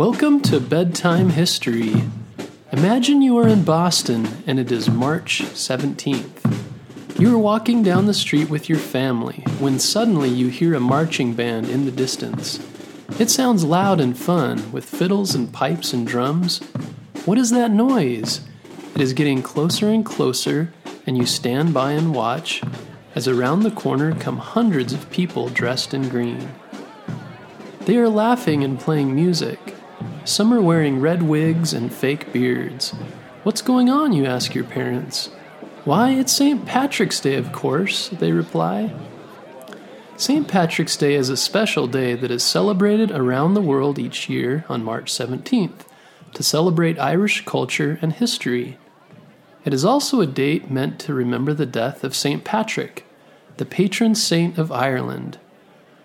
Welcome to Bedtime History. Imagine you are in Boston and it is March 17th. You are walking down the street with your family when suddenly you hear a marching band in the distance. It sounds loud and fun with fiddles and pipes and drums. What is that noise? It is getting closer and closer, and you stand by and watch as around the corner come hundreds of people dressed in green. They are laughing and playing music. Some are wearing red wigs and fake beards. What's going on, you ask your parents. Why, it's St. Patrick's Day, of course, they reply. St. Patrick's Day is a special day that is celebrated around the world each year on March 17th to celebrate Irish culture and history. It is also a date meant to remember the death of St. Patrick, the patron saint of Ireland.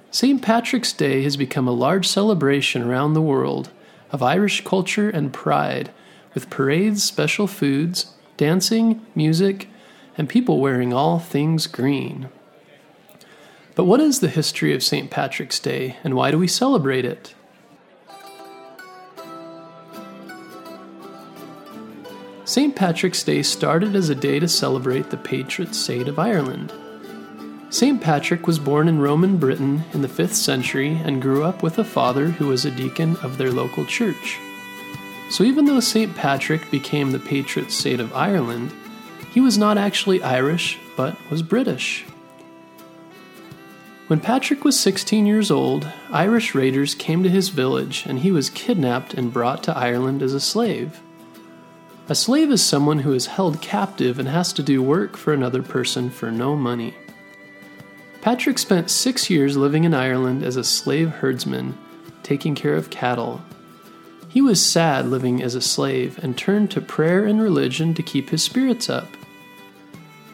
St. Patrick's Day has become a large celebration around the world of Irish culture and pride, with parades, special foods, dancing, music, and people wearing all things green. But what is the history of St. Patrick's Day, and why do we celebrate it? St. Patrick's Day started as a day to celebrate the patron saint of Ireland. St. Patrick was born in Roman Britain in the 5th century and grew up with a father who was a deacon of their local church. So even though St. Patrick became the patron saint of Ireland, he was not actually Irish, but was British. When Patrick was 16 years old, Irish raiders came to his village and he was kidnapped and brought to Ireland as a slave. A slave is someone who is held captive and has to do work for another person for no money. Patrick spent six years living in Ireland as a slave herdsman, taking care of cattle. He was sad living as a slave and turned to prayer and religion to keep his spirits up.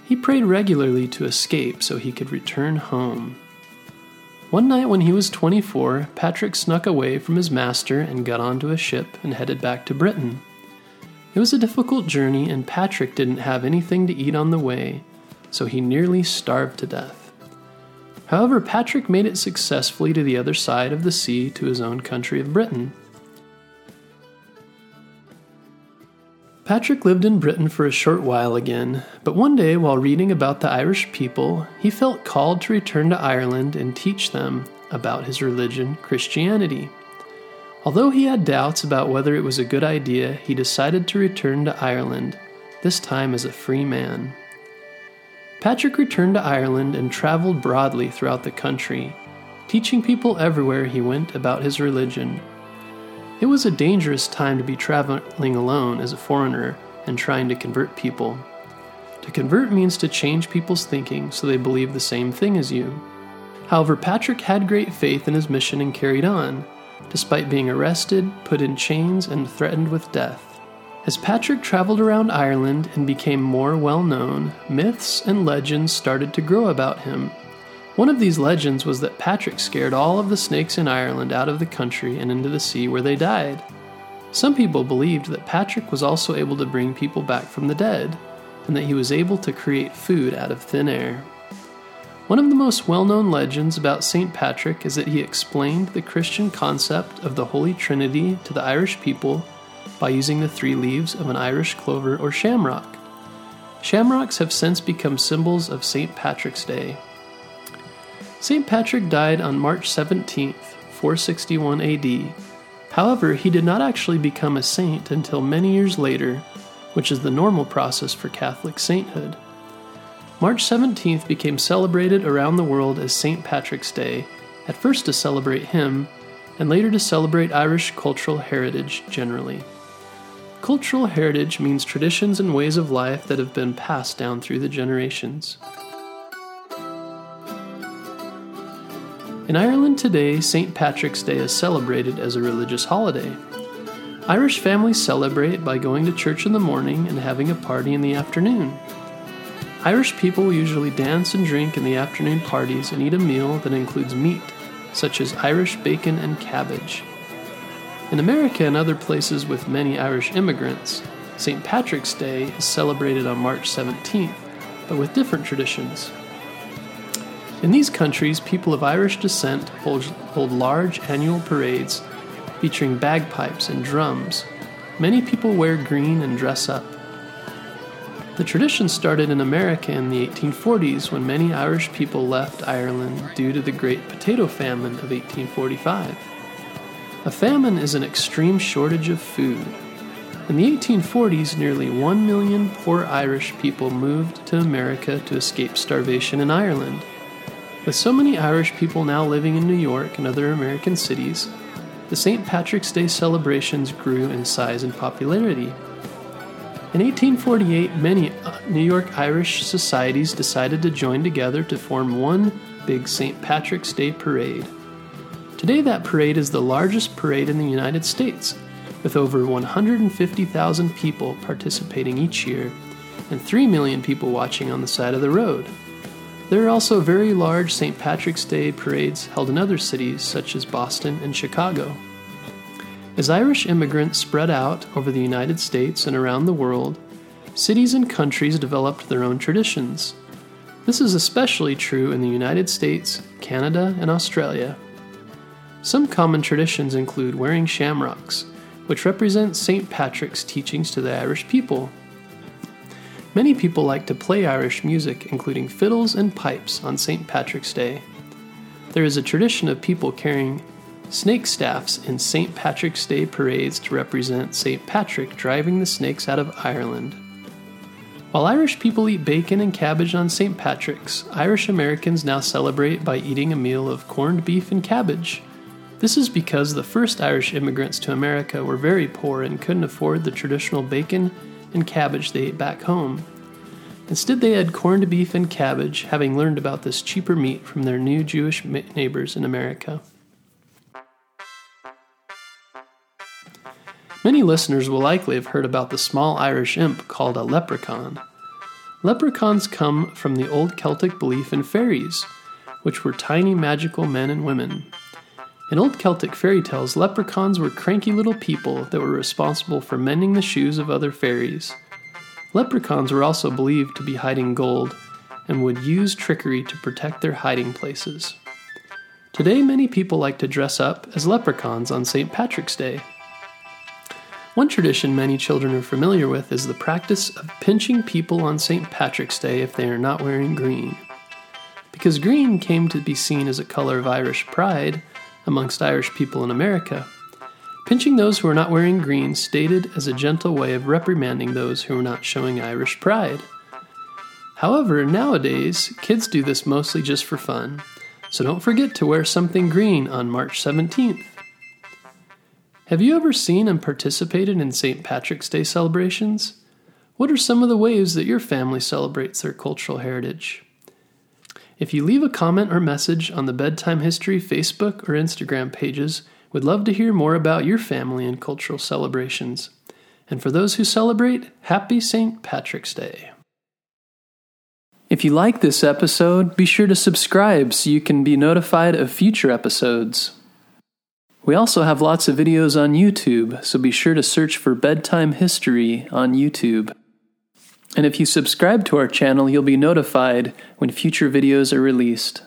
He prayed regularly to escape so he could return home. One night when he was 24, Patrick snuck away from his master and got onto a ship and headed back to Britain. It was a difficult journey, and Patrick didn't have anything to eat on the way, so he nearly starved to death. However, Patrick made it successfully to the other side of the sea to his own country of Britain. Patrick lived in Britain for a short while again, but one day while reading about the Irish people, he felt called to return to Ireland and teach them about his religion, Christianity. Although he had doubts about whether it was a good idea, he decided to return to Ireland, this time as a free man. Patrick returned to Ireland and traveled broadly throughout the country, teaching people everywhere he went about his religion. It was a dangerous time to be traveling alone as a foreigner and trying to convert people. To convert means to change people's thinking so they believe the same thing as you. However, Patrick had great faith in his mission and carried on despite being arrested, put in chains, and threatened with death. As Patrick traveled around Ireland and became more well known, myths and legends started to grow about him. One of these legends was that Patrick scared all of the snakes in Ireland out of the country and into the sea where they died. Some people believed that Patrick was also able to bring people back from the dead, and that he was able to create food out of thin air. One of the most well known legends about St. Patrick is that he explained the Christian concept of the Holy Trinity to the Irish people by using the three leaves of an Irish clover or shamrock. Shamrocks have since become symbols of St. Patrick's Day. St. Patrick died on March 17, 461 AD. However, he did not actually become a saint until many years later, which is the normal process for Catholic sainthood. March 17th became celebrated around the world as St. Patrick's Day, at first to celebrate him, and later to celebrate Irish cultural heritage generally. Cultural heritage means traditions and ways of life that have been passed down through the generations. In Ireland today, St. Patrick's Day is celebrated as a religious holiday. Irish families celebrate by going to church in the morning and having a party in the afternoon. Irish people usually dance and drink in the afternoon parties and eat a meal that includes meat, such as Irish bacon and cabbage. In America and other places with many Irish immigrants, St. Patrick's Day is celebrated on March 17th, but with different traditions. In these countries, people of Irish descent hold, hold large annual parades featuring bagpipes and drums. Many people wear green and dress up. The tradition started in America in the 1840s when many Irish people left Ireland due to the Great Potato Famine of 1845. A famine is an extreme shortage of food. In the 1840s, nearly 1 million poor Irish people moved to America to escape starvation in Ireland. With so many Irish people now living in New York and other American cities, the St. Patrick's Day celebrations grew in size and popularity. In 1848, many uh, New York Irish societies decided to join together to form one big St. Patrick's Day parade. Today, that parade is the largest parade in the United States, with over 150,000 people participating each year and 3 million people watching on the side of the road. There are also very large St. Patrick's Day parades held in other cities such as Boston and Chicago. As Irish immigrants spread out over the United States and around the world, cities and countries developed their own traditions. This is especially true in the United States, Canada, and Australia. Some common traditions include wearing shamrocks, which represent St. Patrick's teachings to the Irish people. Many people like to play Irish music, including fiddles and pipes, on St. Patrick's Day. There is a tradition of people carrying snake staffs in St. Patrick's Day parades to represent St. Patrick driving the snakes out of Ireland. While Irish people eat bacon and cabbage on St. Patrick's, Irish Americans now celebrate by eating a meal of corned beef and cabbage. This is because the first Irish immigrants to America were very poor and couldn't afford the traditional bacon and cabbage they ate back home. Instead, they had corned beef and cabbage, having learned about this cheaper meat from their new Jewish neighbors in America. Many listeners will likely have heard about the small Irish imp called a leprechaun. Leprechauns come from the old Celtic belief in fairies, which were tiny magical men and women. In old Celtic fairy tales, leprechauns were cranky little people that were responsible for mending the shoes of other fairies. Leprechauns were also believed to be hiding gold and would use trickery to protect their hiding places. Today, many people like to dress up as leprechauns on St. Patrick's Day. One tradition many children are familiar with is the practice of pinching people on St. Patrick's Day if they are not wearing green. Because green came to be seen as a color of Irish pride amongst Irish people in America, pinching those who are not wearing green stated as a gentle way of reprimanding those who are not showing Irish pride. However, nowadays, kids do this mostly just for fun, so don't forget to wear something green on March 17th. Have you ever seen and participated in St. Patrick's Day celebrations? What are some of the ways that your family celebrates their cultural heritage? If you leave a comment or message on the Bedtime History Facebook or Instagram pages, we'd love to hear more about your family and cultural celebrations. And for those who celebrate, happy St. Patrick's Day. If you like this episode, be sure to subscribe so you can be notified of future episodes. We also have lots of videos on YouTube, so be sure to search for Bedtime History on YouTube. And if you subscribe to our channel, you'll be notified when future videos are released.